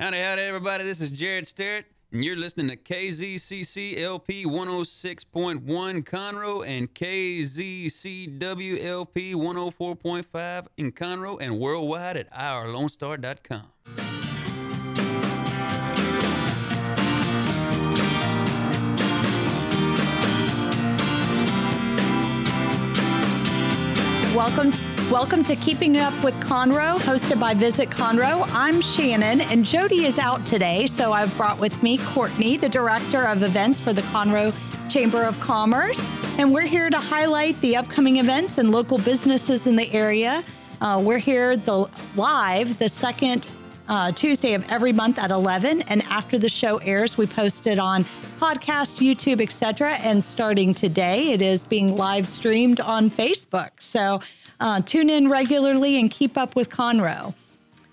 Howdy, howdy, everybody. This is Jared Starrett, and you're listening to KZCC LP 106.1 Conroe and KZCW LP 104.5 in Conroe and worldwide at ourlonestar.com. Welcome, welcome to Keeping Up with Conroe, hosted by Visit Conroe. I'm Shannon, and Jody is out today, so I've brought with me Courtney, the director of events for the Conroe Chamber of Commerce, and we're here to highlight the upcoming events and local businesses in the area. Uh, we're here the live the second uh, Tuesday of every month at 11. And after the show airs, we post it on podcast, YouTube, etc. And starting today, it is being live streamed on Facebook. So uh, tune in regularly and keep up with Conroe.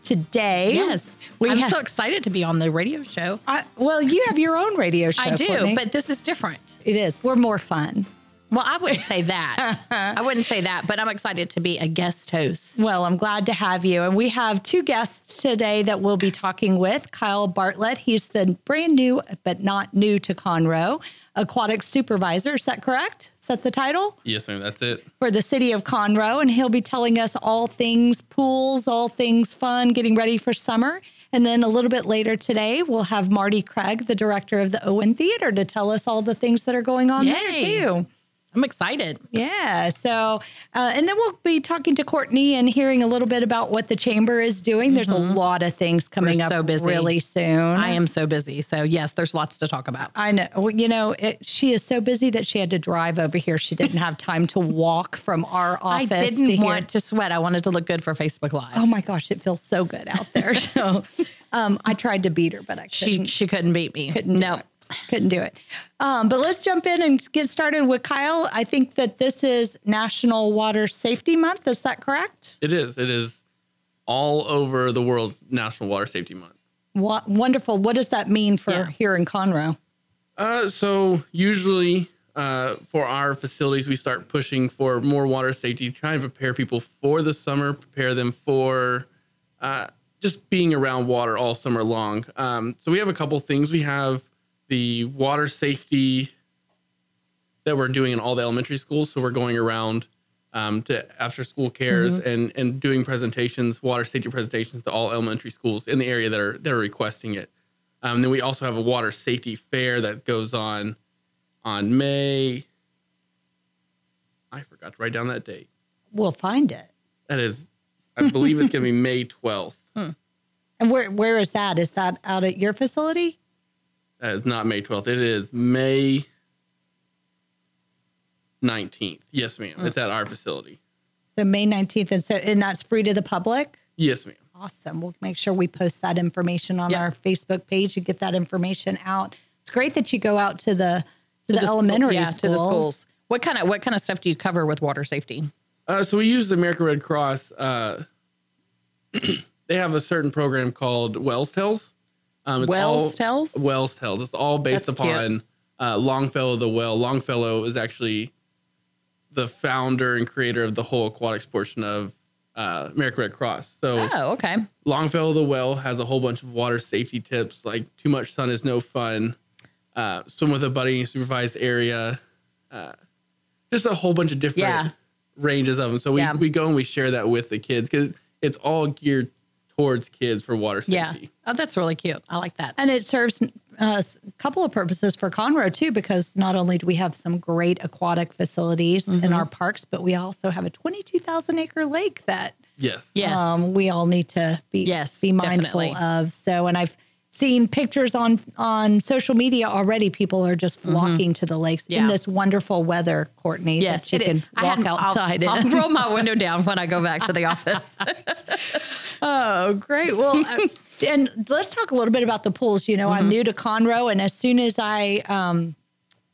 Today, Yes. we I'm have. so excited to be on the radio show. I- well, you have your own radio show. I do, Courtney. but this is different. it is. We're more fun. Well, I wouldn't say that. I wouldn't say that, but I'm excited to be a guest host. Well, I'm glad to have you. And we have two guests today that we'll be talking with Kyle Bartlett. He's the brand new, but not new to Conroe, aquatic supervisor. Is that correct? Is that the title? Yes, ma'am. That's it. For the city of Conroe. And he'll be telling us all things pools, all things fun, getting ready for summer. And then a little bit later today, we'll have Marty Craig, the director of the Owen Theater, to tell us all the things that are going on there, too. I'm excited. Yeah. So, uh, and then we'll be talking to Courtney and hearing a little bit about what the chamber is doing. There's a lot of things coming We're up so busy. really soon. I am so busy. So, yes, there's lots to talk about. I know. Well, You know, it, she is so busy that she had to drive over here. She didn't have time to walk from our office. I didn't here. want to sweat. I wanted to look good for Facebook Live. Oh my gosh, it feels so good out there. So, um, I tried to beat her, but I she couldn't. she couldn't beat me. couldn't no. Do it. Couldn't do it. Um, but let's jump in and get started with Kyle. I think that this is National Water Safety Month. Is that correct? It is. It is all over the world's National Water Safety Month. Wa- wonderful. What does that mean for Yeah. here in Conroe? Uh, so usually uh, for our facilities, we start pushing for more water safety, trying to prepare people for the summer, prepare them for uh, just being around water all summer long. Um, so we have a couple things. We have the water safety that we're doing in all the elementary schools. So we're going around um, to after school cares and and doing presentations, water safety presentations to all elementary schools in the area that are that are requesting it. Um, then we also have a water safety fair that goes on on May. I forgot to write down that date. We'll find it. That is, I believe it's going to be May twelfth. And where where is that? Is that out at your facility? That is not May twelfth. It is May nineteenth. Yes, ma'am. It's at our facility. So May 19th. And so and that's free to the public? Yes, ma'am. Awesome. We'll make sure we post that information on Yeah. our Facebook page and get that information out. It's great that you go out to the to, the, To school- elementary yeah, schools. to the schools. What kind of what kind of stuff do you cover with water safety? Uh, so we use the American Red Cross. Uh, they have a certain program called Whale Tales. Um, it's Whale all- Tales? Whale Tales. It's all based That's upon uh, Longfellow the Whale. Longfellow is actually the founder and creator of the whole aquatics portion of uh, American Red Cross. So Oh, okay. Longfellow the Whale has a whole bunch of water safety tips, like too much sun is no fun, uh, swim with a buddy in a supervised area, uh, just a whole bunch of different Yeah. ranges of them. So we, Yeah. we go and we share that with the kids because it's all geared towards kids for water Yeah. safety. Oh, that's really cute. I like that. And it serves uh, a couple of purposes for Conroe too, because not only do we have some great aquatic facilities Mm-hmm. in our parks, but we also have a 22,000 acre lake that Yes. Yes. um, we all need to be Yes, be mindful definitely. of. So, and I've seen pictures on on social media already. People are just flocking to the lakes in Mm-hmm. This wonderful weather, Courtney. yes, that you can is. Walk hadn't- I'll- outside I'll, roll my window down when I go back to the office. Oh, great. Well, uh, and let's talk a little bit about the pools. You know, Mm-hmm. I'm new to Conroe, and as soon as I um,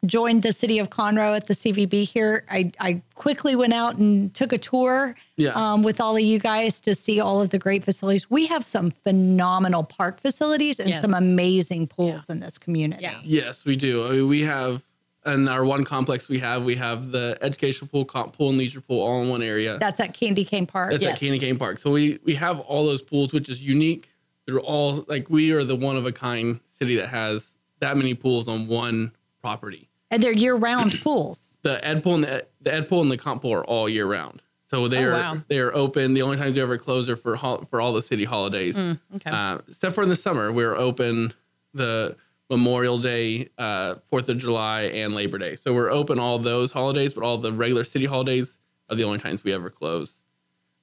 joined the city of Conroe at the CVB here, I, I quickly went out and took a tour Yeah. um, with all of you guys to see all of the great facilities. We have some phenomenal park facilities and Yes. some amazing pools in this community. Yeah. Yes, we do. I mean, we have in our one complex we have we have the educational pool, comp pool, and leisure pool all in one area. That's at Candy Cane Park. That's Yes. at Candy Cane Park. So we we have all those pools, which is unique. they're all like we are the one of a kind city that has that many pools on one property. And they're year-round pools. The ed pool and the, the ed pool and the comp pool are all year round. So they Oh, are wow. they are open. The only times they ever close are for hol- for all the city holidays. Mm, okay. Uh, except for in the summer, we're open the Memorial Day, uh, Fourth of July, and Labor Day. So we're open all those holidays, but all the regular city holidays are the only times we ever close.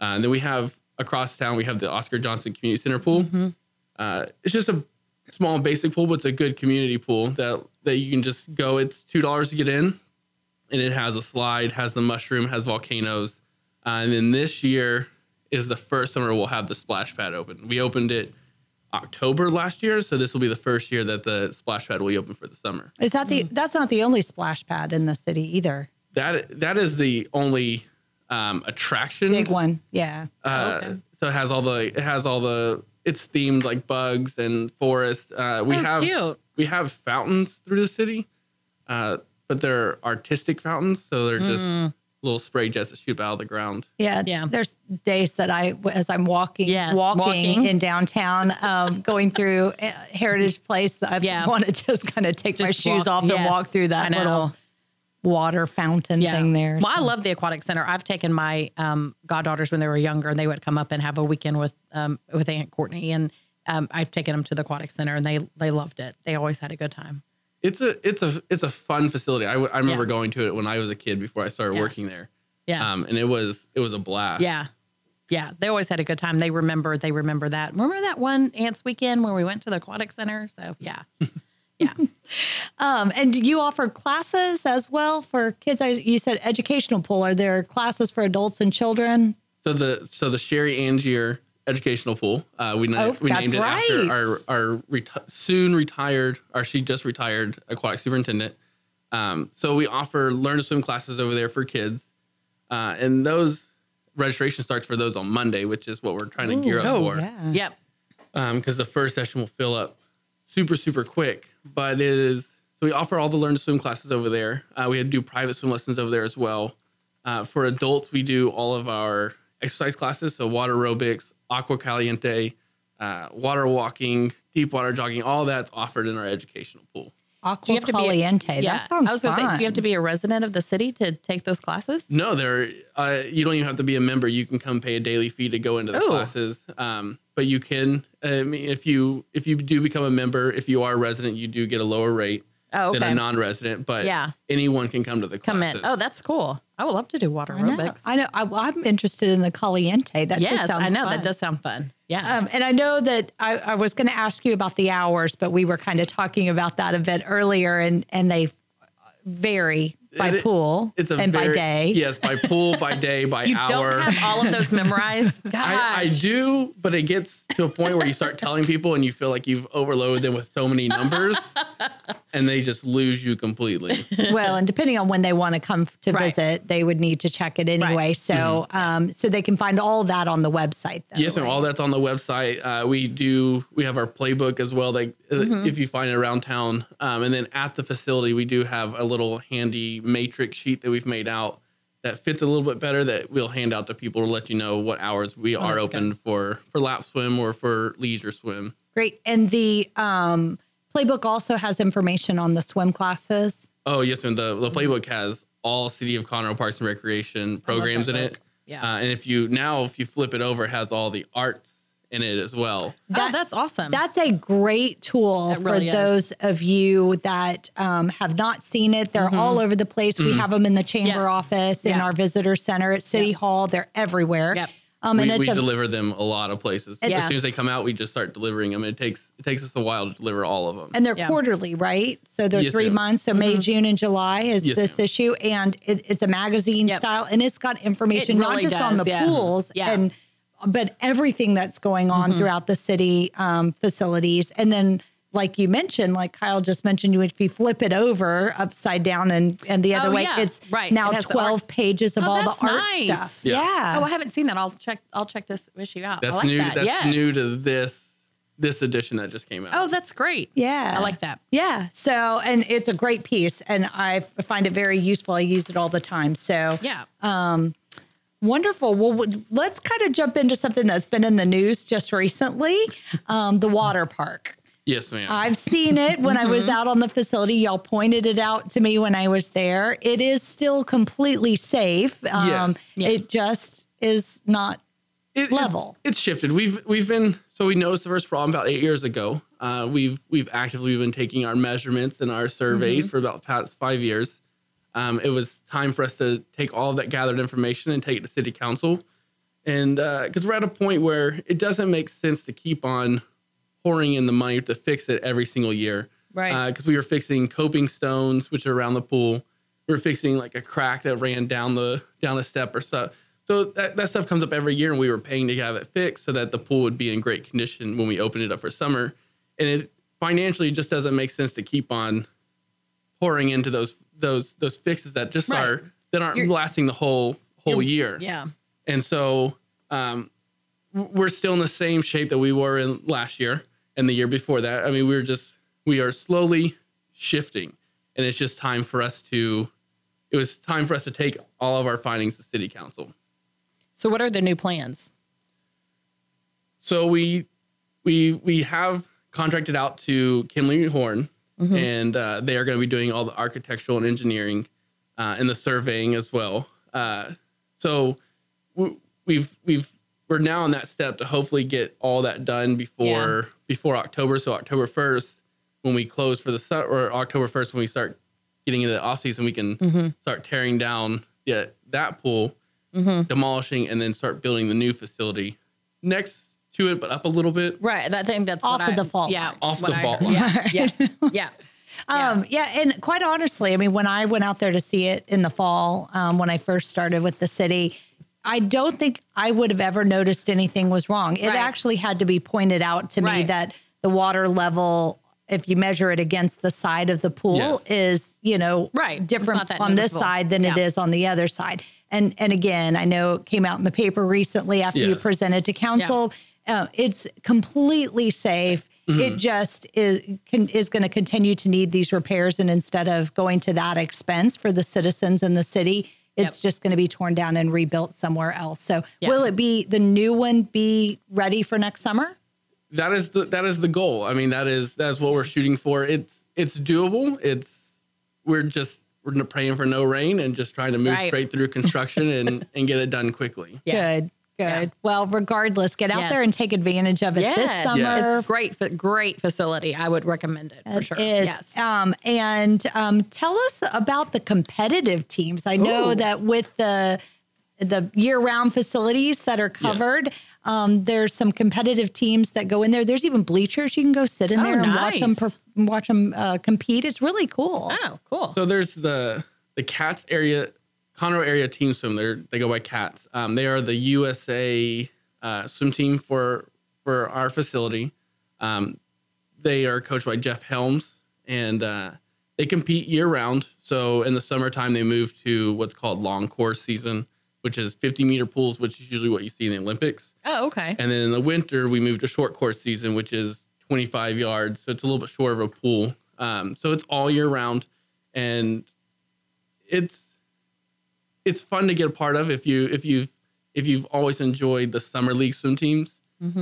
Uh, and then we have across town, we have the Oscar Johnson Community Center pool. Mm-hmm. Uh, it's just a small basic pool, but it's a good community pool that that you can just go. It's two dollars to get in, and it has a slide, has the mushroom, has volcanoes. Uh, and then this year is the first summer we'll have the splash pad open. We opened it October last year, so this will be the first year that the splash pad will be open for the summer. Is that the? That's not the only splash pad in the city either. That that is the only um, attraction. Big one, yeah. Uh, Okay. So it has all the it has all the it's themed like bugs and forest. Uh, we Oh, have cute. we have fountains through the city, uh, but they're artistic fountains, so they're just Mm. little spray jets that shoot out of the ground. Yeah, Yeah. There's days that I, as I'm walking, Yes, walking, walking. in downtown, um, going through uh, Heritage Place, that I Yeah. want to just kind of take my shoes walk- off and walk through that little water fountain thing there. Well, I love the aquatic center. I've taken my um, goddaughters when they were younger, and they would come up and have a weekend with um, with Aunt Courtney, and um, I've taken them to the aquatic center, and they they loved it. They always had a good time. It's a it's a it's a fun facility. I, w- I remember Yeah. going to it when I was a kid before I started Yeah. working there. Yeah, Um, and it was it was a blast. yeah, yeah. They always had a good time. They remember they remember that. Remember that one Ants weekend where we went to the aquatic center? So yeah, yeah. Um, and you offer classes as well for kids. I, you said educational pool. Are there classes for adults and children? So the so the Sherry Angier Educational Pool, uh, we na- Oh, we named it right. after our our reti- soon retired, or she just retired aquatic superintendent. Um, so we offer learn to swim classes over there for kids, uh, and those registration starts for those on Monday, which is what we're trying to gear up oh, for. Yeah. Yep. because the first session will fill up super super quick. But it is so we offer all the learn to swim classes over there. Uh, we do private swim lessons over there as well. Uh, for adults, we do all of our exercise classes, so water aerobics, aqua caliente, uh, water walking, deep water jogging. All that's offered in our educational pool. Do Aqua you have to be? Caliente. Yeah, That sounds I was gonna fun. say, do you have to be a resident of the city to take those classes? No, there. Uh, you don't even have to be a member. You can come pay a daily fee to go into the Ooh. classes. Um, but you can. I mean, if you if you do become a member, if you are a resident, you do get a lower rate Oh, than okay. a non-resident. But Yeah. anyone can come to the Come classes. in. Oh, that's cool. I would love to do water I know. aerobics. I know. I, I'm interested in the Caliente. That just yes, sounds I know fun. that does sound fun. Yeah. Um, and I know that I, I was going to ask you about the hours, but we were kind of talking about that a bit earlier, and and they vary by It- pool It's a and very, by day. Yes, by pool, by day, by you hour. don't have all of those memorized. I, I do, but it gets to a point where you start telling people and you feel like you've overloaded them with so many numbers and they just lose you completely. well, and depending on when they want to come to Right. visit, they would need to check it anyway. Right. So, um, so they can find all that on the website. Though, Yes, and all that's on the website. Uh, we do. We have our playbook as well. Like uh, Mm-hmm. if you find it around town, um, and then at the facility, we do have a little handy matrix sheet that we've made out that fits a little bit better. That we'll hand out to people to let you know what hours we are Oh, that's open for for lap swim or for leisure swim. Great. And the um, playbook also has information on the swim classes. Oh yes, and the the playbook has all City of Conroe Parks and Recreation programs in that it. Yeah. Uh, and if you now if you flip it over, it has all the arts in it as well. oh, that's awesome. That's a great tool That for really is. those of you that um, have not seen it. They're all over the place. We have them in the chamber Mm-hmm. Yeah. office, in Yeah. our visitor center at City Hall. They're everywhere. Yep. Um, and we, we a, deliver them a lot of places. Yeah. As soon as they come out, we just start delivering them. It takes it takes us a while to deliver all of them. and they're Yeah. quarterly, right? So they're Yes, three ma'am. months. So Mm-hmm. May, June, and July is Yes, this ma'am. issue, and it, it's a magazine Yep. style, and it's got information It not really just on the yes. pools Yeah. and but everything that's going on Mm-hmm. throughout the city um, facilities, and then. Like you mentioned, like Kyle just mentioned, you if you flip it over upside down and, and the other Oh, way, yeah. it's Right. now It twelve pages of Oh, all that's the art nice. stuff. Yeah. Yeah. oh, I haven't seen that. I'll check. I'll check this issue out. that's I like new. that. That's yes. new to this this edition that just came out. Oh, that's great. Yeah. I like that. Yeah. So, and it's a great piece, and I find it very useful. I use it all the time. So, Yeah. Wonderful. Well, w- let's kind of jump into something that's been in the news just recently um, the water park. Yes, ma'am. I've seen it when I was out on the facility. Y'all pointed it out to me when I was there. It is still completely safe. Um, Yes. Yeah. It just is not. it, level. It, it's shifted. We've we've been so we noticed the first problem about eight years ago. Uh, we've we've actively been taking our measurements and our surveys Mm-hmm. for about the past five years. Um, it was time for us to take all of that gathered information and take it to city council, and because we're at a point where it doesn't make sense to keep on pouring in the money to fix it every single year. Right. Because we were fixing coping stones, which are around the pool. We were fixing like a crack that ran down the down the step or so. So that, that stuff comes up every year, and we were paying to have it fixed so that the pool would be in great condition when we open it up for summer. And it financially just doesn't make sense to keep on pouring into those those those fixes that just Right. are that aren't You're- lasting the whole whole year. Yeah. And so um, we're still in the same shape that we were in last year and the year before that. I mean, we're just, we are slowly shifting. And it's just time for us to, it was time for us to take all of our findings to city council. So, what are the new plans? So we, we, we have contracted out to Kimley Horn and uh, they are going to be doing all the architectural and engineering uh, and the surveying as well. Uh, so w- we've we've we're now on that step to hopefully get all that done before before October. So October first, when we close for the su- or October first when we start getting into the off season, we can start tearing down yeah, that pool, demolishing, and then start building the new facility. Next to it, but up a little bit. Right. I think that's Off what of I- the fault Yeah. line. Off the I fault line. Yeah. Yeah. Yeah. Um, yeah. And quite honestly, I mean, when I went out there to see it in the fall, um, when I first started with the city, I don't think I would have ever noticed anything was wrong. It Right. actually had to be pointed out to me Right. that the water level, if you measure it against the side of the pool, Yes. is, you know, Right. Different not that on this side than it Yeah. is on the other side. And and again, I know it came out in the paper recently after you presented to council. Uh, it's completely safe. Mm-hmm. It just is can, is going to continue to need these repairs, and instead of going to that expense for the citizens in the city, it's Yep. just going to be torn down and rebuilt somewhere else. So, Yeah. will it be the new one be ready for next summer? that is the that is the goal. I mean, that is that's what we're shooting for. It's it's doable. It's we're just we're praying for no rain and just trying to move Right. straight through construction and and get it done quickly. Yeah. Good, good. Yeah. Well, regardless, get out there and take advantage of it this summer. Yes. It's great. Great facility. I would recommend it for sure. is. Yes. Um, and um, tell us about the competitive teams. I know Ooh. that with the the year round facilities that are covered, um, there's some competitive teams that go in there. There's even bleachers you can go sit in Oh, there and watch them nice. watch them uh, compete. It's really cool. Oh, cool. So there's the the Cats area, Conroe area team swim. They they go by Cats. Um, they are the USA uh, swim team for for our facility. Um, they are coached by Jeff Helms, and uh, they compete year round. So in the summertime, they move to what's called long course season, which is 50 meter pools, which is usually what you see in the Olympics. oh, okay. And then in the winter, we move to short course season, which is 25 yards. So it's a little bit shorter of a pool. Um, so it's all year round. And it's it's fun to get a part of if you if you've if you've always enjoyed the summer league swim teams.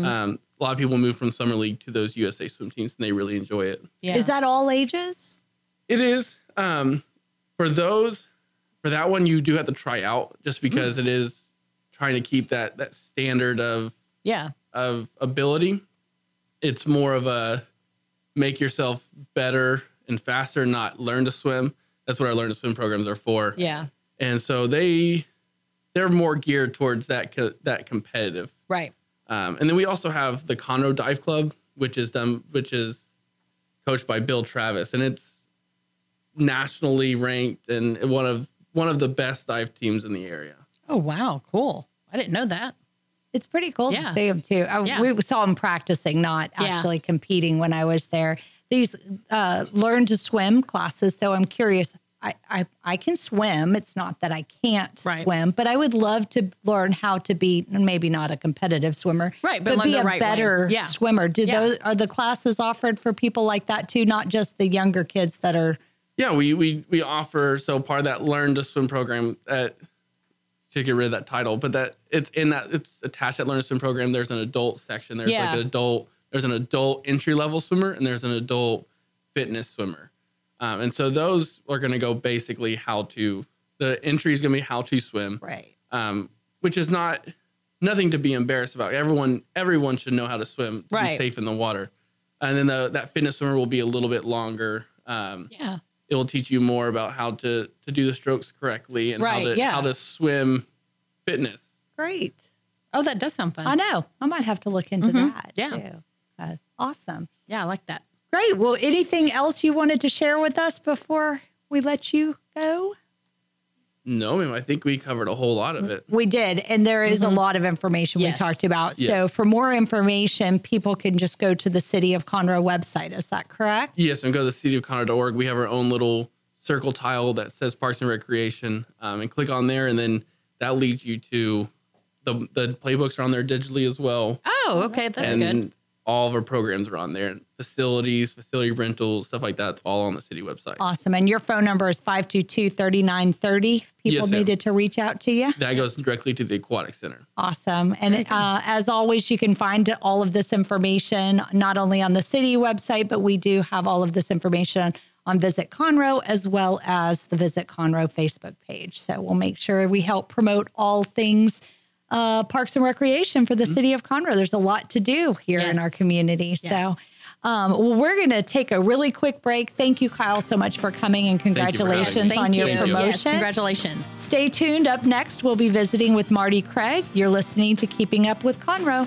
Um, a lot of people move from summer league to those USA swim teams and they really enjoy it. Yeah. Is that all ages? It is um, for those for that one you do have to try out just because it is trying to keep that that standard of yeah. of ability. It's more of a make yourself better and faster, not learn to swim. That's what our learn to swim programs are for. Yeah. And so they they're more geared towards that co- that competitive. Right. Um, and then we also have the Conroe Dive Club, which is done, which is coached by Bill Travis, and it's nationally ranked and one of one of the best dive teams in the area. Oh, wow. Cool. I didn't know that. It's pretty cool Yeah. to see them too. I, Yeah. We saw them practicing, not Yeah. actually competing when I was there. These uh, learn to swim classes, though, I'm curious. I, I, I can swim. It's not that I can't Right. swim, but I would love to learn how to be maybe not a competitive swimmer, Right, but learn be the a right better Yeah. swimmer. Do Yeah. those are the classes offered for people like that too, not just the younger kids that are Yeah, we we we offer so part of that learn to swim program that to get rid of that title, but that it's in that it's attached that learn to swim program. There's an adult section. There's Yeah. like an adult. There's an adult entry level swimmer, and there's an adult fitness swimmer. Um, and so those are going to go basically how to. The entry is going to be how to swim, Right. um, which is not nothing to be embarrassed about. Everyone everyone should know how to swim to Right. be safe in the water. And then the, that fitness swimmer will be a little bit longer. Um, Yeah. it will teach you more about how to to do the strokes correctly and Right, how to yeah. how to swim fitness. Great. Oh, that does sound fun. I know. I might have to look into that. Yeah. Too. That's awesome. Yeah, I like that. Great. Well, anything else you wanted to share with us before we let you go? No, ma'am, I think we covered a whole lot of it. We did. And there is a lot of information Yes. we talked about. So for more information, people can just go to the City of Conroe website. Is that correct? Yes, and go to cityofconroe.org. We have our own little circle tile that says Parks and Recreation, um, and click on there, and then that leads you to the the playbooks are on there digitally as well, Oh, okay. That's and good. All of our programs are on there. Facilities, facility rentals, stuff like that. It's all on the city website. Awesome. And your phone number is 522 3930. People Yes, needed to reach out to you. That goes directly to the aquatic center. Awesome. And uh, as always, you can find all of this information not only on the city website, but we do have all of this information on Visit Conroe as well as the Visit Conroe Facebook page. So we'll make sure we help promote all things uh, parks and recreation for the city of Conroe. There's a lot to do here in our community. So. Um, well, we're going to take a really quick break. Thank you, Kyle, so much for coming and you for having me. congratulations Thank on your you. promotion. Yes, congratulations. Stay tuned. Up next, we'll be visiting with Marty Craig. You're listening to Keeping Up with Conroe.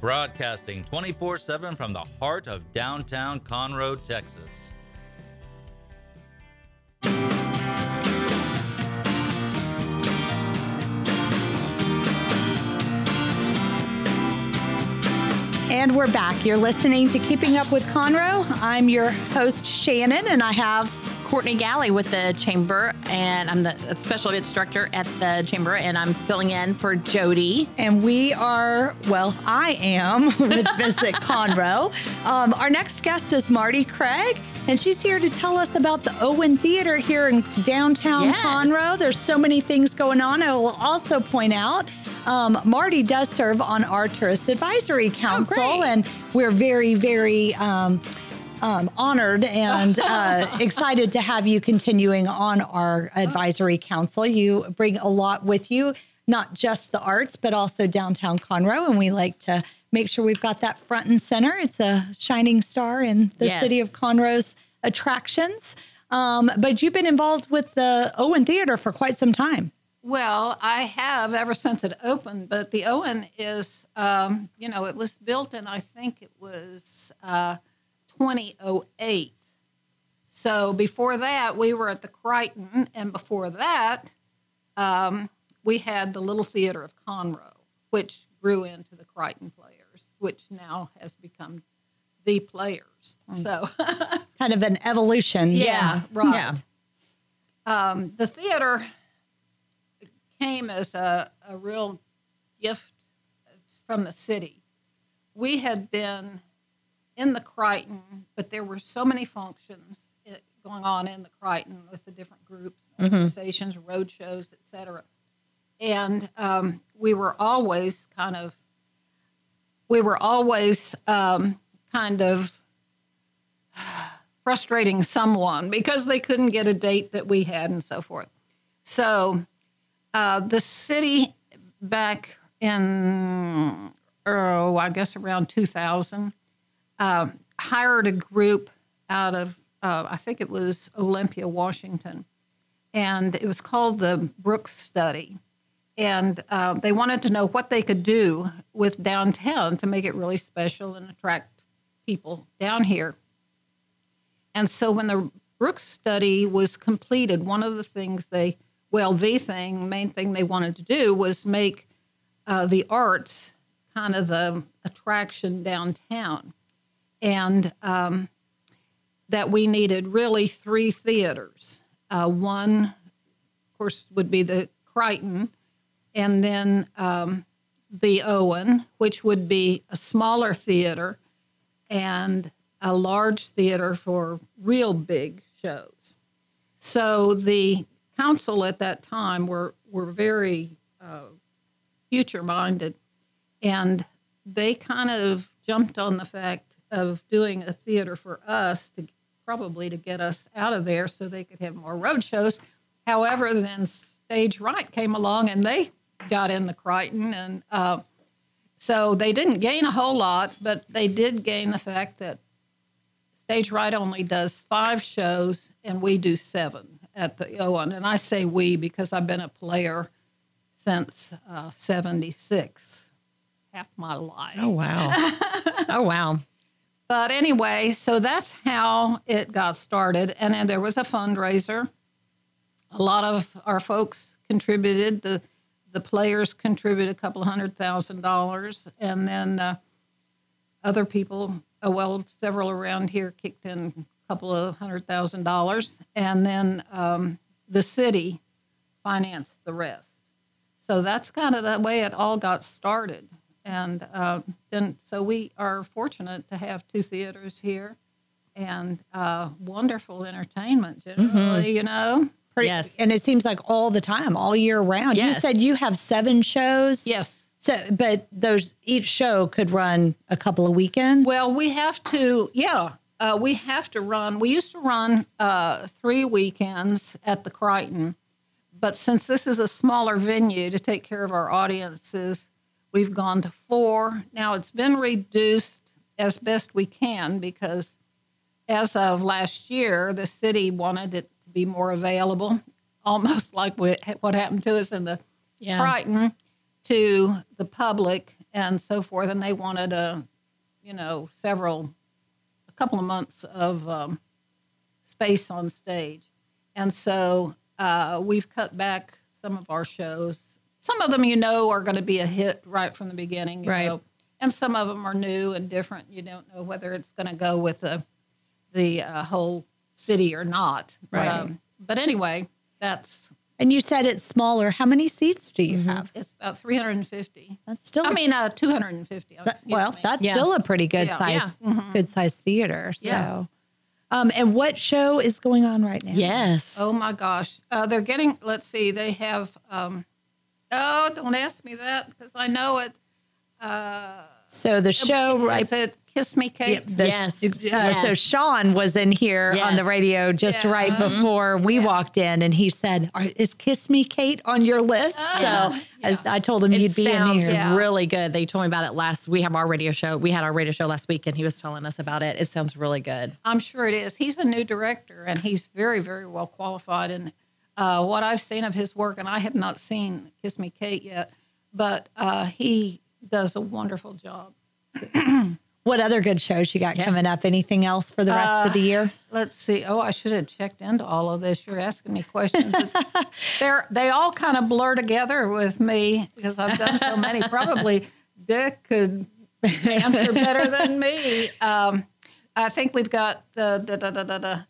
broadcasting 24 7 from the heart of downtown Conroe, Texas. And we're back. You're listening to Keeping Up with Conroe. I'm your host, Shannon, and I have Courtney Galley with the Chamber, and I'm the special events director at the Chamber, and I'm filling in for Jody. and we are, well, I am with Visit Conroe. Um, our next guest is Marty Craig, and she's here to tell us about the Owen Theater here in downtown Yes. Conroe. There's so many things going on. I will also point out um, Marty does serve on our Tourist Advisory Council, great. and we're very, very. Um, um, honored and uh, excited to have you continuing on our advisory council. You bring a lot with you, not just the arts, but also downtown Conroe. And we like to make sure we've got that front and center. It's a shining star in the Yes. city of Conroe's attractions. Um, but you've been involved with the Owen Theater for quite some time. Well, I have ever since it opened, but the Owen is, um, you know, it was built and I think it was uh, 2008. So before that, we were at the Crighton, and before that, um, we had the Little Theater of Conroe, which grew into the Crighton Players, which now has become the Players. So, Kind of an evolution. yeah, right. Yeah. Um, the theater came as a, a real gift from the city. We had been in the Crighton, but there were so many functions eh, going on in the Crighton with the different groups, organizations, road shows, et cetera. And um, we were always kind of, we were always um, kind of frustrating someone because they couldn't get a date that we had and so forth. So uh, the city back in, oh, I guess around 2000, uh, hired a group out of, uh, I think it was Olympia, Washington, and it was called the Brooks Study. And uh, they wanted to know what they could do with downtown to make it really special and attract people down here. And so when the Brooks study was completed, one of the things they, well, the thing, main thing they wanted to do was make uh, the arts kind of the attraction downtown. And um, that we needed really three theaters. Uh, one, of course, would be the Crighton, and then um, the Owen, which would be a smaller theater and a large theater for real big shows. So the council at that time were were very uh, future minded, and they kind of jumped on the fact of doing a theater for us to probably to get us out of there so they could have more road shows. However, then Stage Right came along and they got in the Crighton, and uh, so they didn't gain a whole lot, but they did gain the fact that Stage Right only does five shows and we do seven at the Owen. And I say we because I've been a player since uh, 76, half my life. Oh wow. oh wow. But anyway, so that's how it got started. And then there was a fundraiser. A lot of our folks contributed. The the players contributed a couple hundred thousand dollars, and then uh, other people, uh, well, several around here kicked in a couple of hundred thousand dollars, and then um, the city financed the rest. So that's kind of the way it all got started. And uh, then, so we are fortunate to have two theaters here and uh, wonderful entertainment generally, you know. Pretty- Yes. And it seems like all the time, all year round. You said you have seven shows. Yes. So, but those each show could run a couple of weekends. Well, we have to, yeah, uh, we have to run. We used to run uh, three weekends at the Crighton, but since this is a smaller venue to take care of our audiences, we've gone to four. Now it's been reduced as best we can because as of last year, the city wanted it to be more available, almost like what happened to us in the Yeah. Crighton to the public and so forth, and they wanted a, you know, several, a couple of months of um, space on stage, and so uh, we've cut back some of our shows. Some of them, you know, are going to be a hit right from the beginning, you Right. know, and some of them are new and different. You don't know whether it's going to go with the the uh, whole city or not. Right. but anyway, that's and you said it's smaller. How many seats do you Mm-hmm. have? it's about 350. That's still. I mean, uh, 250. that- well, me. that's Yeah. still a pretty good Yeah. size, Yeah. good size theater. So, Yeah. um, and what show is going on right now? Yes. Oh my gosh. Uh, they're getting, let's see, they have, um, oh, don't ask me that because I know it. Uh, So the show right Is it Kiss Me Kate? The- Yes. uh, So Sean was in here on the radio just Yeah. right before we walked in, and he said, "Is Kiss Me Kate on your list?" so I, I told him It you'd be in here. Yeah. really good. They told me about it last. We have our radio show. We had our radio show last week, and he was telling us about it. It sounds really good. I'm sure it is. He's a new director and he's very, very well qualified. And uh, what I've seen of his work, and I have not seen Kiss Me Kate yet, but uh, he does a wonderful job. What other good shows you got coming up? Anything else for the rest of the year? Let's see. Oh, I should have checked into all of this. You're asking me questions. They're they all kind of blur together with me because I've done so many. Probably Dick could answer better than me. Um, I think we've got the the the the, the,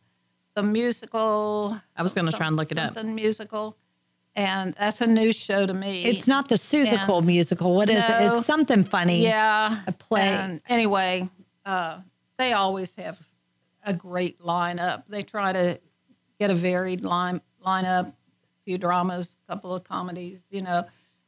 the, the musical. I was gonna try and look it up. Something musical, and that's a new show to me. It's not the Seussical And- musical. What is it? It's something funny. Yeah, a play. And anyway, uh, they always have a great lineup. They try to get a varied line lineup, a few dramas, a couple of comedies, you know,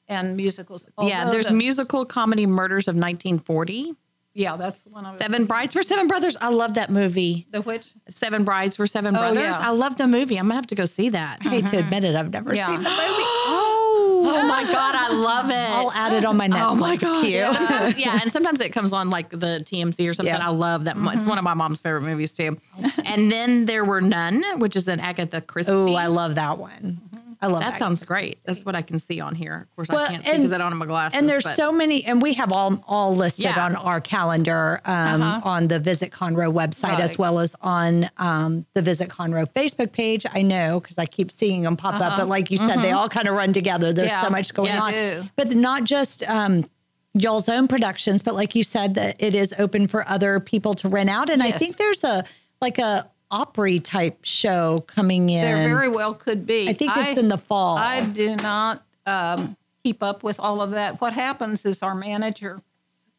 and musicals. yeah, there's the- musical comedy Murders of 1940. Yeah, that's the one. I was, Seven Brides for Seven Brothers. I love that movie. The which? Seven Brides for Seven Oh, Brothers. yeah. I love the movie. I'm gonna have to go see that. I hate to uh-huh. admit it, I've never Yeah. seen the movie. Oh oh my god, I love it. I'll add it on my Netflix Oh my god! queue. Sometimes- yeah, and sometimes it comes on like the TMC or something. Yeah. I love that. It's mm-hmm. one of my mom's favorite movies too. and then there were None, which is an Agatha Christie. Oh, I love that one. I love That Agatha sounds great. That's what I can see on here. Of course, Well, I can't see and- because I don't have my glasses. And there's but- so many, and we have all all listed Yeah. on our calendar um, on the Visit Conroe website as well as on um, the Visit Conroe Facebook page. I know because I keep seeing them pop up, but like you said, they all kind of run together. There's Yeah. so much going Yeah, on, but not just. Um, Y'all's own productions, but like you said, that it is open for other people to rent out, and I think there's a like a Opry type show coming in. There very well could be. I think it's in the fall. I do not um, keep up with all of that. What happens is our manager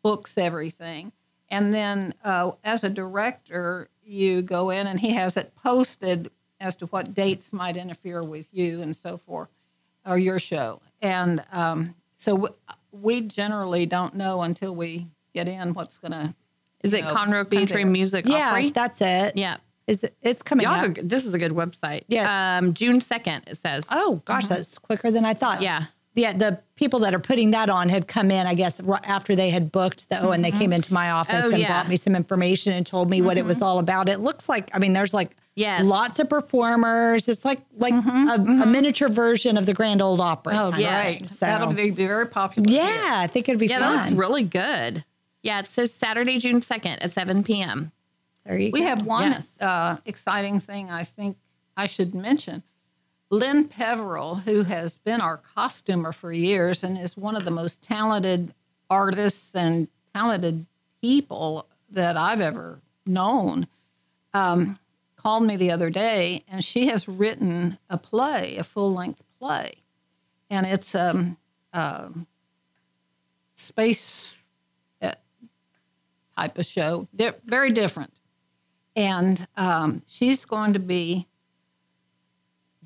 books everything. And then uh, as a director, you go in and he has it posted as to what dates might interfere with you and so forth, or your show. And um, so w- we generally don't know until we get in what's going to. is it know, Conroe be Country there. Music yeah, Opry? that's it. Yeah. Is it, it's coming Y'all up. have a, this is a good website. Yeah. Um, June 2nd, it says. Oh gosh, uh-huh. that's quicker than I thought. Yeah. Yeah, the people that are putting that on had come in, I guess, after they had booked the. Oh, and they came mm-hmm. into my office Oh, and yeah. brought me some information and told me what it was mm-hmm. all about. It looks like, I mean, there's like Yes. lots of performers. It's like like mm-hmm. a, a miniature version of the Grand Ole Opry. Oh, kind of. yes. great. So- That'll be very popular. here. Yeah, I think it'd be Yeah, fun. that looks really good. Yeah, it says Saturday, June 2nd at 7 p.m. there you We go. have one Yes. uh, exciting thing I think I should mention. Lynn Peveril, who has been our costumer for years and is one of the most talented artists and talented people that I've ever known, um, called me the other day and she has written a play, a full length play. And it's um, um, space uh, type of show, Di- very different and um, she's going to be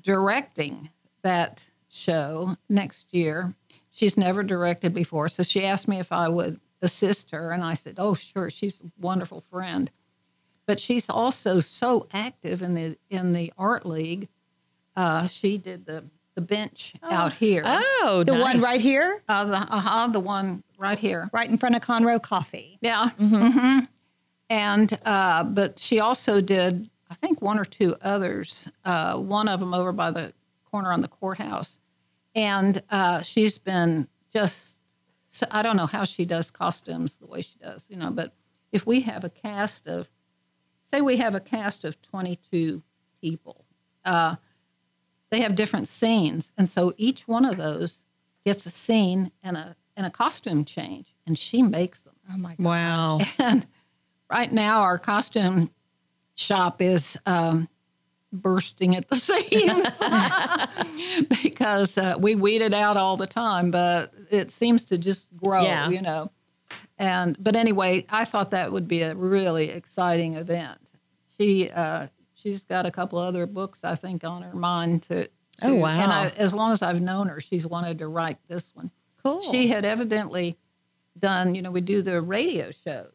directing that show next year. She's never directed before, so she asked me if I would assist her, and I said, "Oh, sure." She's a wonderful friend, but she's also so active in the in the art league. Uh, she did the the bench out here, Oh, the nice. one right here, uh, the uh-huh, the one right here. right in front of Conroe Coffee. Yeah. hmm And uh, but she also did, I think, one or two others. Uh, one of them over by the corner on the courthouse, and uh, she's been just. So I don't know how she does costumes the way she does, you know. But if we have a cast of, say, we have a cast of twenty-two people, uh, they have different scenes, and so each one of those gets a scene and a and a costume change, and she makes them. Oh my god. Wow. And right now, our costume shop is um, bursting at the seams because uh, we weed it out all the time, but it seems to just grow, Yeah. you know. And but anyway, I thought that would be a really exciting event. She uh, she's got a couple other books I think on her mind to. to Oh, wow. And I, as long as I've known her, she's wanted to write this one. Cool. She had evidently done, you know, we do the radio shows.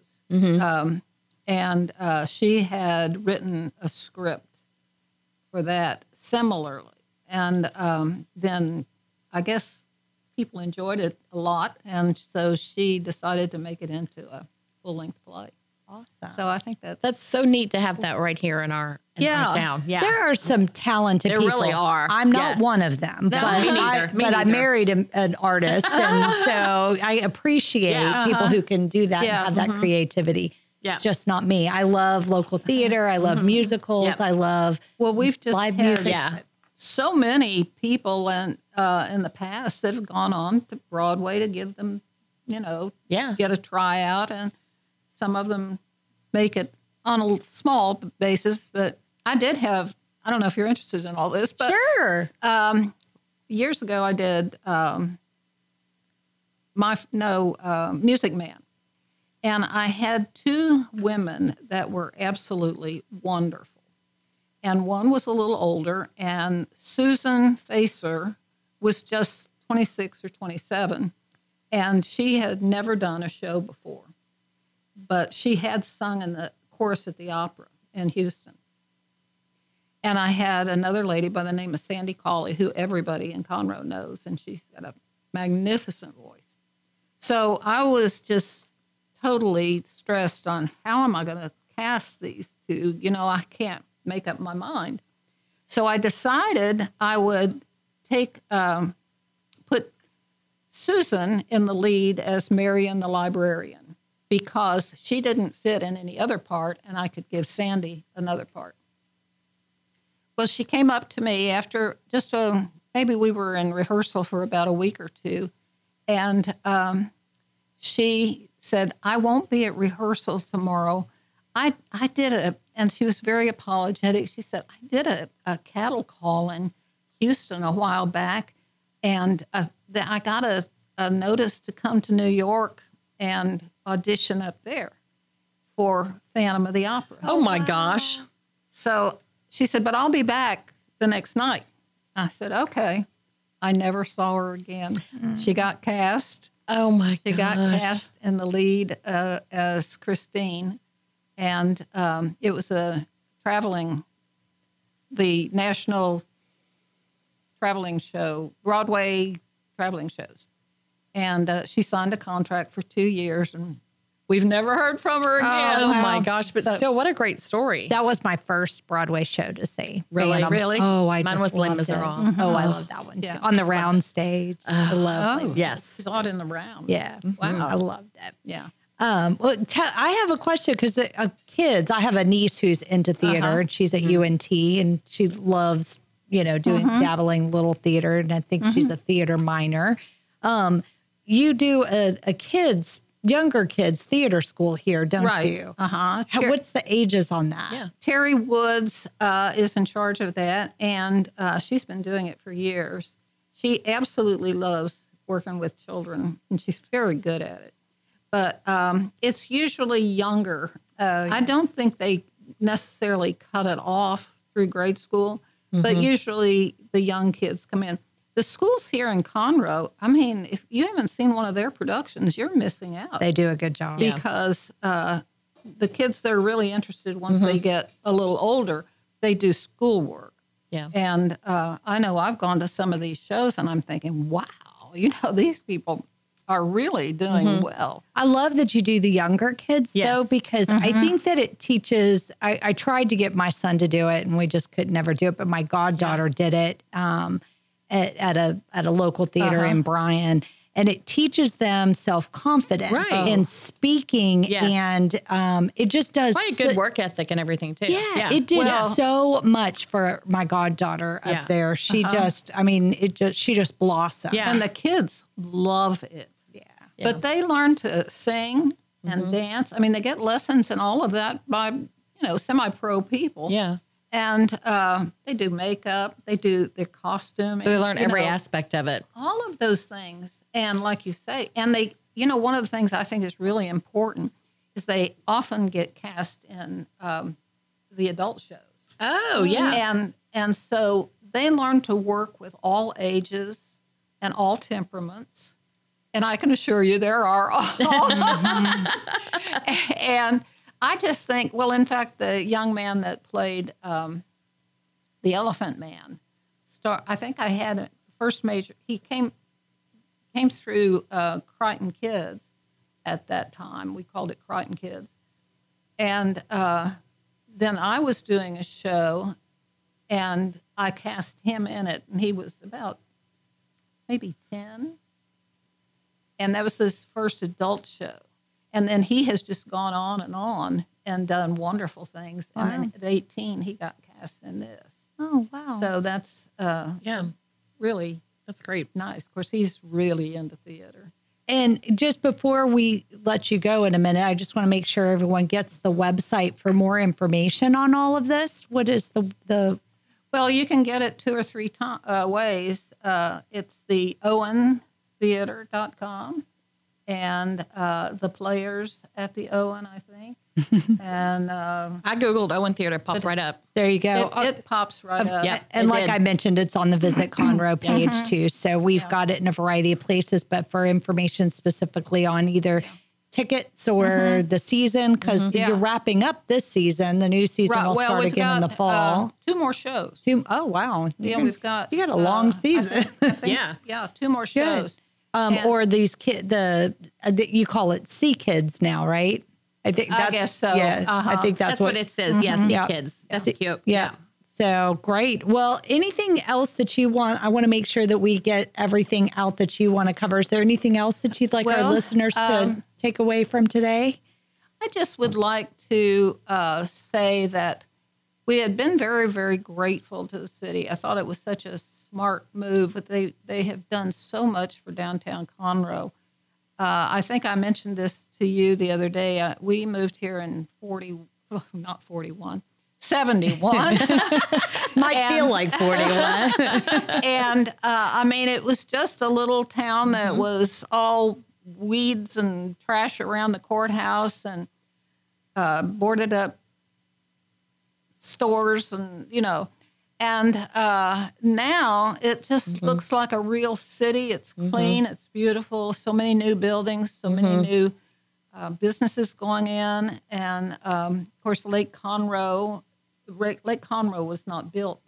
Um, and uh, she had written a script for that similarly. And um, then I guess people enjoyed it a lot. And so she decided to make it into a full length play. Awesome. So I think that's, That's so neat to have that right here in our, in Yeah. our town. Yeah. There are some talented There people. really are. I'm not Yes. one of them. but me neither. I, Me but I married a, an artist, and so I appreciate Yeah. Uh-huh. people who can do that Yeah. and have that mm-hmm. creativity. Yeah. It's just not me. I love local uh-huh. theater. I love mm-hmm. musicals. Yep. I love well, we've just live had music. Yeah. so many people in, uh, in the past that have gone on to Broadway to give them, you know, Yeah. get a tryout, and some of them make it on a small basis. But I did have, I don't know if you're interested in all this, but Sure. um, years ago I did um, my no uh, Music Man, and I had two women that were absolutely wonderful, and one was a little older, and Susan Facer was just 26 or 27, and she had never done a show before, but she had sung in the chorus at the opera in Houston. And I had another lady by the name of Sandy Cawley, who everybody in Conroe knows, and she's got a magnificent voice. So I was just totally stressed on how am I going to cast these two? You know, I can't make up my mind. So I decided I would take um, put Susan in the lead as Marion the librarian because she didn't fit in any other part, and I could give Sandy another part. Well, she came up to me after just a maybe we were in rehearsal for about a week or two, and um, she said, "I won't be at rehearsal tomorrow. I I did a," and she was very apologetic. She said, "I did a, a cattle call in Houston a while back, and uh, I got a, a notice to come to New York and audition up there for Phantom of the Opera." Oh my gosh. So she said, but I'll be back the next night. I said, okay. I never saw her again. She got cast. Oh my She gosh. got cast in the lead uh, as Christine. And um, it was a traveling, the national traveling show, Broadway traveling shows. And uh, she signed a contract for two years, and we've never heard from her again. Oh my gosh. But So- still, what a great story. That was my first Broadway show to see. Really? Phantom. Really? Oh, I Mine just was Les loved it. Miserables. Oh, I love that one too. Yeah. On the round stage. I love Oh, yes. Saw it in the round. Yeah. Wow. I loved it. Yeah. Um, well, te- I have a question because the uh, kids, I have a niece who's into theater Uh-huh. and she's at Mm-hmm. UNT and she loves, you know, doing dabbling little theater. And I think she's Mm-hmm. a theater minor. Um, you do a, a kids, younger kids theater school here, don't Right. you? Uh huh. How, what's the ages on that? Yeah. Terry Woods uh, is in charge of that, and uh, she's been doing it for years. She absolutely loves working with children, and she's very good at it. But um, it's usually younger. Oh, I don't think they necessarily cut it off through grade school, but Mm-hmm. usually the young kids come in. The schools here in Conroe, I mean, if you haven't seen one of their productions, you're missing out They do a good job. because uh, the kids that are really interested once they get a little older, they do schoolwork. Yeah. And uh, I know I've gone to some of these shows and I'm thinking, wow, you know, these people are really doing well. I love that you do the younger kids though, Yes. because I think that it teaches. I, I tried to get my son to do it, and we just could never do it. But my goddaughter did it um, at, at a at a local theater uh-huh. in Bryan, and it teaches them self confidence Right. in oh. speaking, Yes. and um, it just does Probably a so- good work ethic and everything too. Yeah, it did Well- so much for my goddaughter Yeah. up there. She uh-huh. just, I mean, it just she just blossomed. Yeah. And the kids love it. yeah. But they learn to sing and mm-hmm. dance. I mean, they get lessons and all of that by, you know, semi pro people. Yeah. And uh, they do makeup, they do their costume. So they learn every aspect of it. all of those things. And like you say, and they, you know, one of the things I think is really important is they often get cast in um, the adult shows. Oh, yeah. And and so they learn to work with all ages and all temperaments. And I can assure you there are all. and I just think, well, in fact, the young man that played um, the Elephant Man, star, I think I had a first major. He came came through uh, Crighton Kids at that time. We called it Crighton Kids, and uh, then I was doing a show, and I cast him in it, and he was about maybe ten, and that was his first adult show. And then he has just gone on and on and done wonderful things. And then at 18, he got cast in this. Oh wow. So that's uh, Yeah. really That's great. nice. Of course, he's really into theater. And just before we let you go in a minute, I just want to make sure everyone gets the website for more information on all of this. What is the the Well, you can get it two or three to- uh, ways. Uh, it's the owentheater.com and uh, the players at the Owen, I think. and um, I Googled Owen Theater, popped right up. there you go. it, it pops right up. yeah. and like did. I mentioned, it's on the Visit Conroe page too. So we've got it in a variety of places. But for information specifically on either tickets or the season, because Yeah. you're wrapping up this season, the new season Right, will well, start we've again in the fall. uh, two more shows. Two- oh wow! Yeah, You- we've got. you got a uh, long I season. think- I think- Yeah. Yeah, two more Good. Um, And- or these kid the, uh, the you call it C kids now, right? I think I that's, guess so. Yeah, I Uh-huh. think that's, That's, what, it says. Yeah, see Yeah. kids. That's cute. Yeah, So great. Well, anything else that you want? I want to make sure that we get everything out that you want to cover. Is there anything else that you'd like our Well, listeners to um, take away from today? I just would like to uh, say that we had been very, very grateful to the city. I thought it was such a smart move, but they, they have done so much for downtown Conroe. Uh, I think I mentioned this to you the other day. Uh, we moved here in 40, oh, not 41, 71. Might And- feel like 41. and uh, I mean, it was just a little town that was all weeds and trash around the courthouse and uh, boarded up stores and you know and uh, now it just looks like a real city. It's clean. It's beautiful. So many new buildings so many new uh, businesses going in. And um, of course lake conroe lake conroe was not built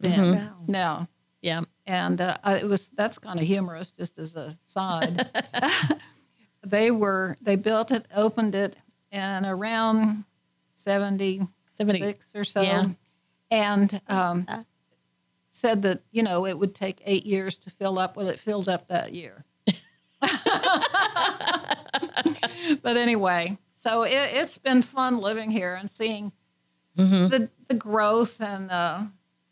then. No. Yeah. and uh, it was that's kind of humorous just as a side. They were they built it opened it in around 76 70 or so. Yeah. And um, said that you know it would take eight years to fill up well it filled up that year but anyway so it, it's been fun living here and seeing Mm-hmm. the, the growth and uh,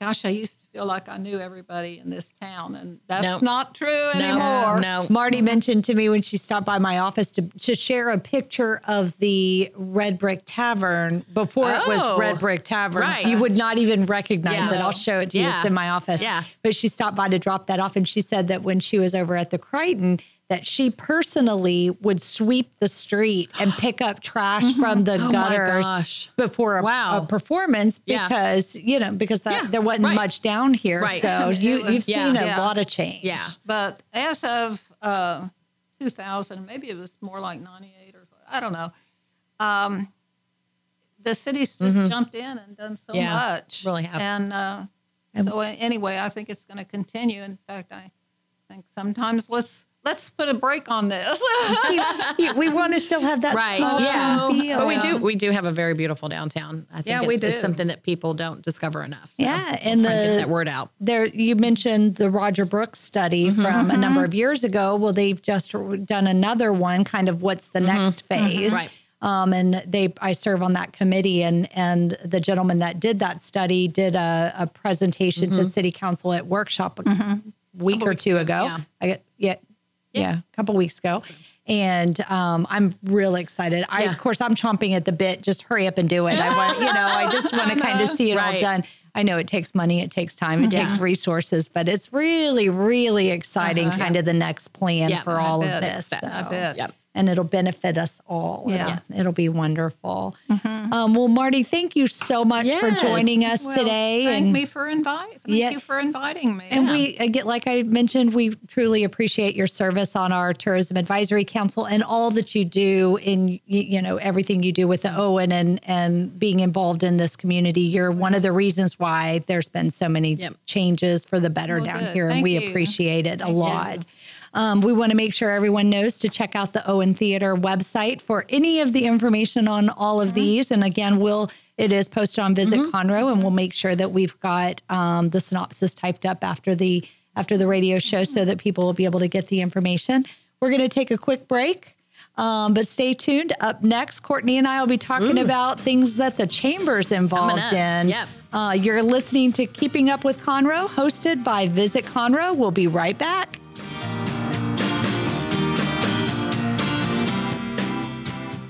gosh i used to feel like i knew everybody in this town and that's No. not true anymore No. Marty mentioned to me when she stopped by my office to, to share a picture of the Red Brick Tavern before it was Oh, Red Brick Tavern. right. You would not even recognize Yeah. it. I'll show it to you. It's in my office. Yeah. But she stopped by to drop that off. And she said that when she was over at the Crighton, that she personally would sweep the street and pick up trash from the Oh gutters before a, Wow. a performance Yeah. because, you know, because that, Yeah, there wasn't right. much down here. Right. So you, was- you've Yeah. seen a Yeah. lot of change. Yeah. But as of uh, 2000, maybe it was more like 98 or I don't know. Um, the city's just jumped in and done so Mm-hmm. Yeah, much. really have. And uh, so anyway, I think it's going to continue. In fact, I think sometimes let's let's put a break on this. we, we want to still have that Right. small Yeah. feel. But we do we do have a very beautiful downtown. I think Yeah, it's, we it's do. something that people don't discover enough. So Yeah, and trying to get that word out. there you mentioned the Roger Brooks study Mm-hmm. from a number of years ago. Well, they've just done another one, kind of what's the next phase. Mm-hmm. Right. Um, and they, I serve on that committee, and and the gentleman that did that study did a, a presentation Mm-hmm. to City Council at workshop a week or two ago. yeah. I get yeah, yeah, a couple weeks ago. And um, I'm really excited. I, Yeah. of course, I'm chomping at the bit. Just hurry up and do it. I want, you know, I just want to kind of see it all done. I know it takes money, it takes time, it Yeah. takes resources, but it's really, really exciting, kind of the next plan Yeah, for all of this. Steps. I So- bet. Yep. And it'll benefit us all. Yes. It'll, be wonderful. Um, well, Marty, thank you so much for joining us Well, today. Thank and me for invite. Thank Yeah. you for inviting me. and we uh, get, like I mentioned, we truly appreciate your service on our tourism advisory council and all that you do in you know everything you do with the Owen and and being involved in this community. You're one of the reasons why there's been so many Yep. changes for the better Well, down good. here, and we you. appreciate it a lot. Um, we want to make sure everyone knows to check out the Owen Theater website for any of the information on all of these. And again, we'll it is posted on Visit Conroe, and we'll make sure that we've got um, the synopsis typed up after the after the radio show, so that people will be able to get the information. We're going to take a quick break. Um, but stay tuned. Up next, Courtney and I will be talking about things that the chamber's involved in. Yep. Uh, you're listening to Keeping Up with Conroe, hosted by Visit Conroe. We'll be right back.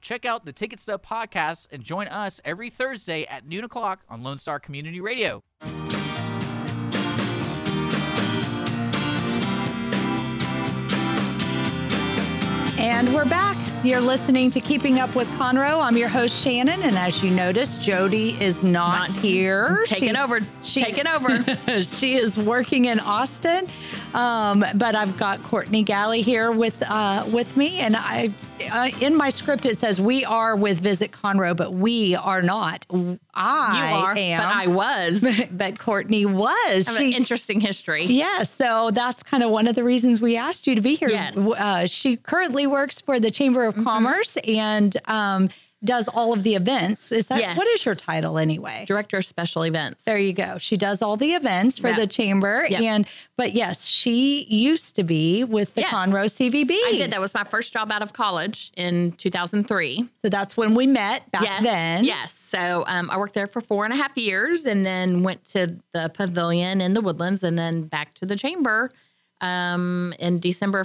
check out the Ticket Stub podcast and join us every Thursday at noon o'clock on Lone Star Community Radio. And we're back. You're listening to Keeping Up with Conroe. I'm your host, Shannon. And as you noticed, Jody is not, Not here. Taking over. Taking over. she is working in Austin. Um, but I've got Courtney Galley here with uh, with me. And I, uh, in my script, it says we are with Visit Conroe, but we are not. I you are, am. but I was. but Courtney was. Have an interesting history. Yeah, so that's kind of one of the reasons we asked you to be here. Yes. Mm-hmm. Uh, she currently works for the Chamber of Commerce and um, does all of the events. Is that Yes. what is your title anyway? Director of Special Events. There you go. She does all the events for Yeah. the chamber, Yep. and but yes, she used to be with the Yes. Conroe CVB. I did. That was my first job out of college in 2003. So that's when we met back yes. then. Yes. So um, I worked there for four and a half years and then went to the pavilion in the woodlands and then back to the chamber um, in December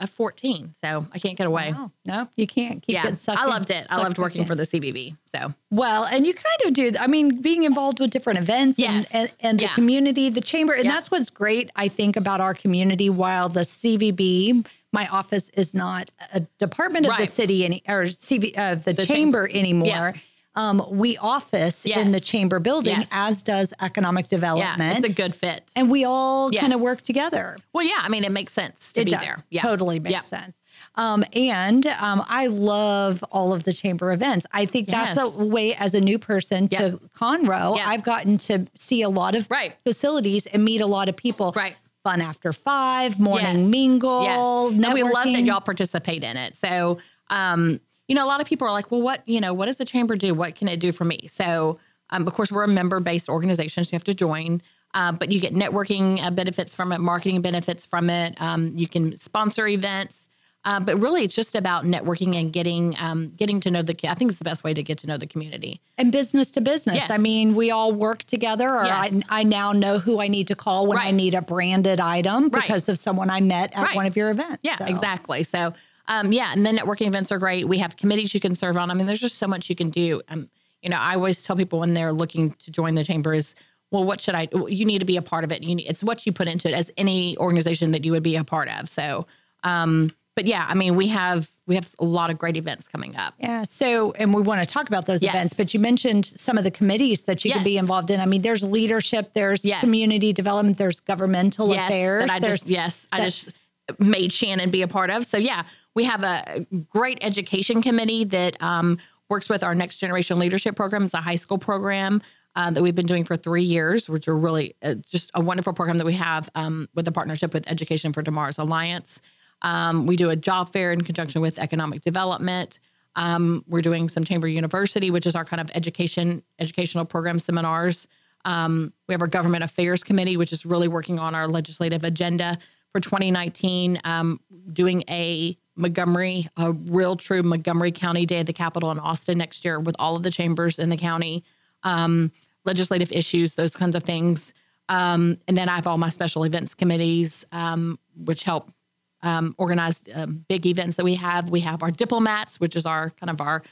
of of 14. So I can't get away. Oh, no, you can't keep Yeah, I loved it. I loved working in. for the CVB. So Well, and you kind of do. I mean, being involved with different events Yes. and, and, and the Yeah. community, the chamber, and Yeah. that's what's great, I think, about our community. While the CVB, my office is not a department of the city any, or CV, uh, the, The chamber chamber. anymore. Um, we office in the chamber building, Yes. as does economic yeah, development. it's a good fit. and we all kind of work together Well, yeah, I mean, it makes sense to it be does. there. Yeah. Totally makes Yeah. sense. Um, and um, I love all of the chamber events. I think that's a way, as a new person to Yep. Conroe, Yep. I've gotten to see a lot of Right. facilities and meet a lot of people. Right. Fun after five, morning Yes. mingle, Yes. And we love that y'all participate in it. So, um, you know, a lot of people are like, well, what, you know, what does the chamber do? What can it do for me? So, um, of course, we're a member based organization, so you have to join. Uh, but you get networking uh, benefits from it, marketing benefits from it. Um, you can sponsor events. Uh, but really, it's just about networking and getting um, getting to know the. I think it's the best way to get to know the community. and business to business. Yes. I mean, we all work together, or Yes. I, I now know who I need to call when I need a branded item Right. because of someone I met at Right. one of your events. Yeah, So- exactly. So, um, yeah, and then networking events are great. We have committees you can serve on. I mean, there's just so much you can do. Um, you know, I always tell people when they're looking to join the chamber is, well, what should I? You need to be a part of it. You need, it's what you put into it as any organization that you would be a part of. So, um, but yeah, I mean, we have we have a lot of great events coming up. Yeah. So, and we want to talk about those Yes. events, but you mentioned some of the committees that you can be involved in. I mean, there's leadership, there's Yes. community development, there's governmental yes, affairs. that I there's, just yes, I just made Shannon be a part of. So yeah, we have a great education committee that um, works with our next generation leadership program. It's a high school program uh, that we've been doing for three years, which are really uh, just a wonderful program that we have um, with a partnership with Education for Tomorrow's Alliance. Um, we do a job fair in conjunction with economic development. Um, we're doing some Chamber University, which is our kind of education educational program seminars. Um, we have our Government Affairs Committee, which is really working on our legislative agenda for 2019, um, doing a Montgomery, a real true Montgomery County Day at the Capitol in Austin next year with all of the chambers in the county, um, legislative issues, those kinds of things. Um, and then I have all my special events committees, um, which help um, organize um, big events that we have. We have our diplomats, which is our kind of our,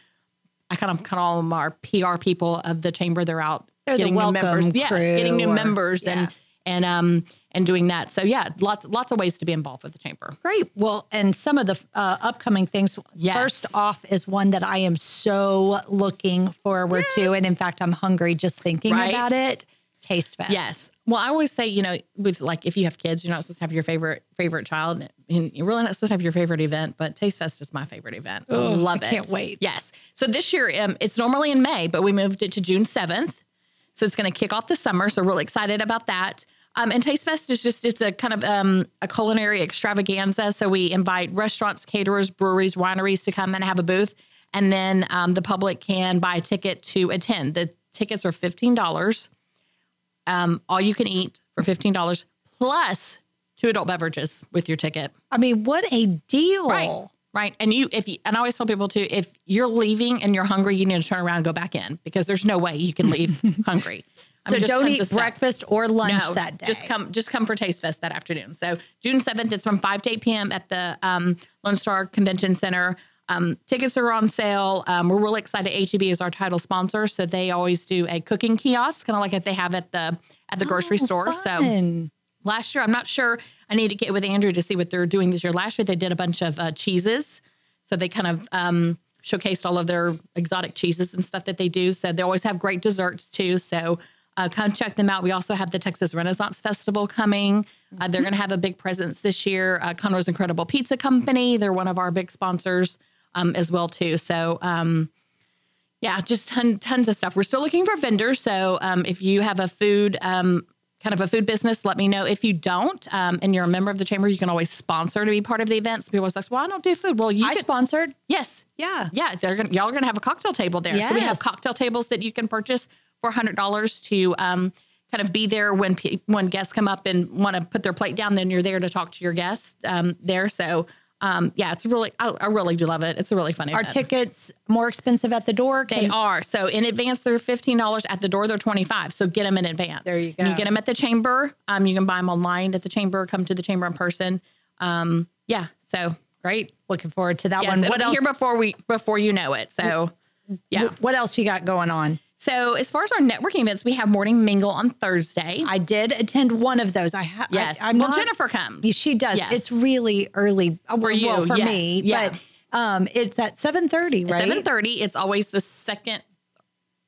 I kind of call them our PR people of the chamber. They're out They're the getting new welcome members, yes, getting new or- members yeah. and and um and doing that. So yeah, lots lots of ways to be involved with the chamber. Great. Well, and some of the uh, upcoming things. Yes. First off, is one that I am so looking forward to, and in fact, I'm hungry just thinking Right. about it. Taste Fest. Yes. Well, I always say, you know, with like if you have kids, you're not supposed to have your favorite favorite child, and you're really not supposed to have your favorite event. But Taste Fest is my favorite event. I love I it. can't wait. Yes. So this year, um, it's normally in May, but we moved it to June seventh. So it's going to kick off the summer. So really excited about that. Um, and Taste Fest is just it's a kind of um, a culinary extravaganza. So we invite restaurants, caterers, breweries, wineries to come and have a booth, and then um, the public can buy a ticket to attend. The tickets are fifteen dollars um, all you can eat for fifteen dollars plus two adult beverages with your ticket. I mean, what a deal! Right. Right. And you if you and I always tell people too, if you're leaving and you're hungry, you need to turn around and go back in because there's no way you can leave hungry. I So mean, just don't eat breakfast or lunch No, that day. Just come just come for Taste Fest that afternoon. So June seventh, it's from five to eight PM at the um, Lone Star Convention Center. Um, tickets are on sale. Um, we're really excited. HEB is our title sponsor, so they always do a cooking kiosk, kind of like if they have at the at the grocery store. So Oh, last year. I'm not sure. I need to get with Andrew to see what they're doing this year. Last year they did a bunch of uh, cheeses. So they kind of um, showcased all of their exotic cheeses and stuff that they do. So they always have great desserts too. So uh, come check them out. We also have the Texas Renaissance Festival coming. Uh, they're going to have a big presence this year. Uh, Conroe's Incredible Pizza Company. They're one of our big sponsors um, as well too. So um, yeah, just ton, tons of stuff. We're still looking for vendors. So um, if you have a food, um, kind of a food business, let me know. If you don't, um, and you're a member of the chamber, you can always sponsor to be part of the events. So people always ask, "Well, I don't do food." Well, you I could- sponsored. yes, Yeah. yeah. They're gonna, y'all are gonna have a cocktail table there. So we have cocktail tables that you can purchase for hundred dollars to um, kind of be there when pe- when guests come up and want to put their plate down. Then you're there to talk to your guests um, there. So. Um, yeah, it's really, I, I really do love it. It's a really funny. Are event. tickets more expensive at the door? They are. So in advance, they're fifteen dollars. At the door, they're twenty five. So get them in advance. There you And you go. get them at the chamber. Um, you can buy them online at the chamber. Come to the chamber in person. Um, yeah. So great. Looking forward to that Yes, one. What else? here before we before you know it. So yeah. What else you got going on? So as far as our networking events, we have morning mingle on Thursday. I did attend one of those. I have. yes. I, am well, not, Jennifer comes. She does. Yes. It's really early uh, For you, well, for yes. me, Yeah. but um, it's at seven thirty, right? Seven thirty. It's always the second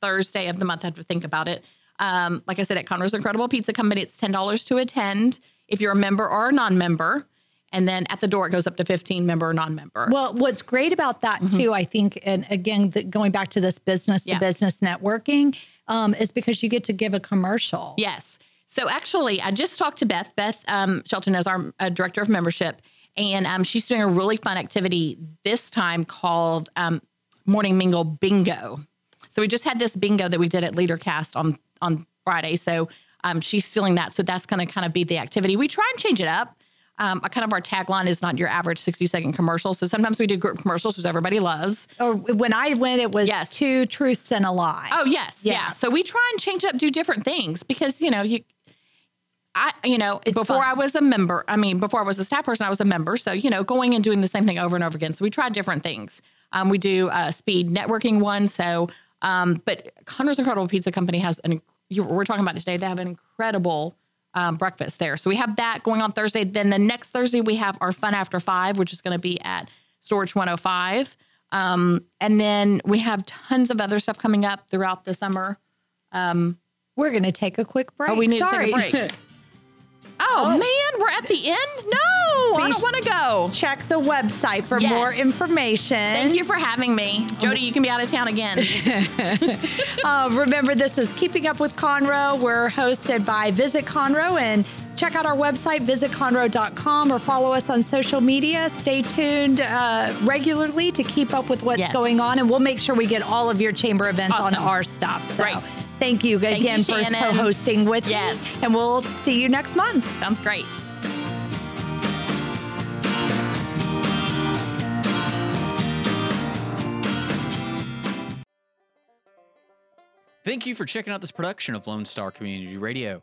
Thursday of the month. I have to think about it. Um, like I said, at Conroe's Incredible Pizza Company, it's ten dollars to attend if you're a member or a non-member, and then at the door it goes up to fifteen member or non-member. Well, what's great about that too, I think, and again, the, going back to this business to Mm-hmm. Business networking, um, is because you get to give a commercial. Yes. So actually, I just talked to Beth. Beth um, Shelton is our uh, director of membership, and um, she's doing a really fun activity this time called um, Morning Mingle Bingo. So we just had this bingo that we did at LeaderCast on on Friday. So um, she's stealing that. So that's going to kind of be the activity. We try and change it up. Um, kind of our tagline is not your average 60 second commercial. So sometimes we do group commercials, which everybody loves. Or when I went, it was Yes. two truths and a lie. Oh yes, yeah. Yeah. So we try and change up, do different things because you know you. I, you know, It's before fun. I was a member, I mean, before I was a staff person, I was a member. So, you know, going and doing the same thing over and over again. So we try different things. Um, we do a speed networking one. So, um, but Conroe's Incredible Pizza Company has an, we're talking about it today. They have an incredible um, breakfast there. So we have that going on Thursday. Then the next Thursday, we have our Fun After Five, which is going to be at Storage 105. Um, and then we have tons of other stuff coming up throughout the summer. We're going to take a quick break. Oh, we need Sorry. to take a break. oh, man, we're at the end? No, I don't want to go. Check the website for Yes. more information. Thank you for having me. Jody, you can be out of town again. Uh, remember, this is Keeping Up with Conroe. We're hosted by Visit Conroe and check out our website, visitconroe.com, or follow us on social media. Stay tuned uh, regularly to keep up with what's Yes. going on, and we'll make sure we get all of your chamber events on our stuff. So Great. Thank you you, again for Shannon. co hosting with Yes. me. And we'll see you next month. Sounds great. Thank you for checking out this production of Lone Star Community Radio.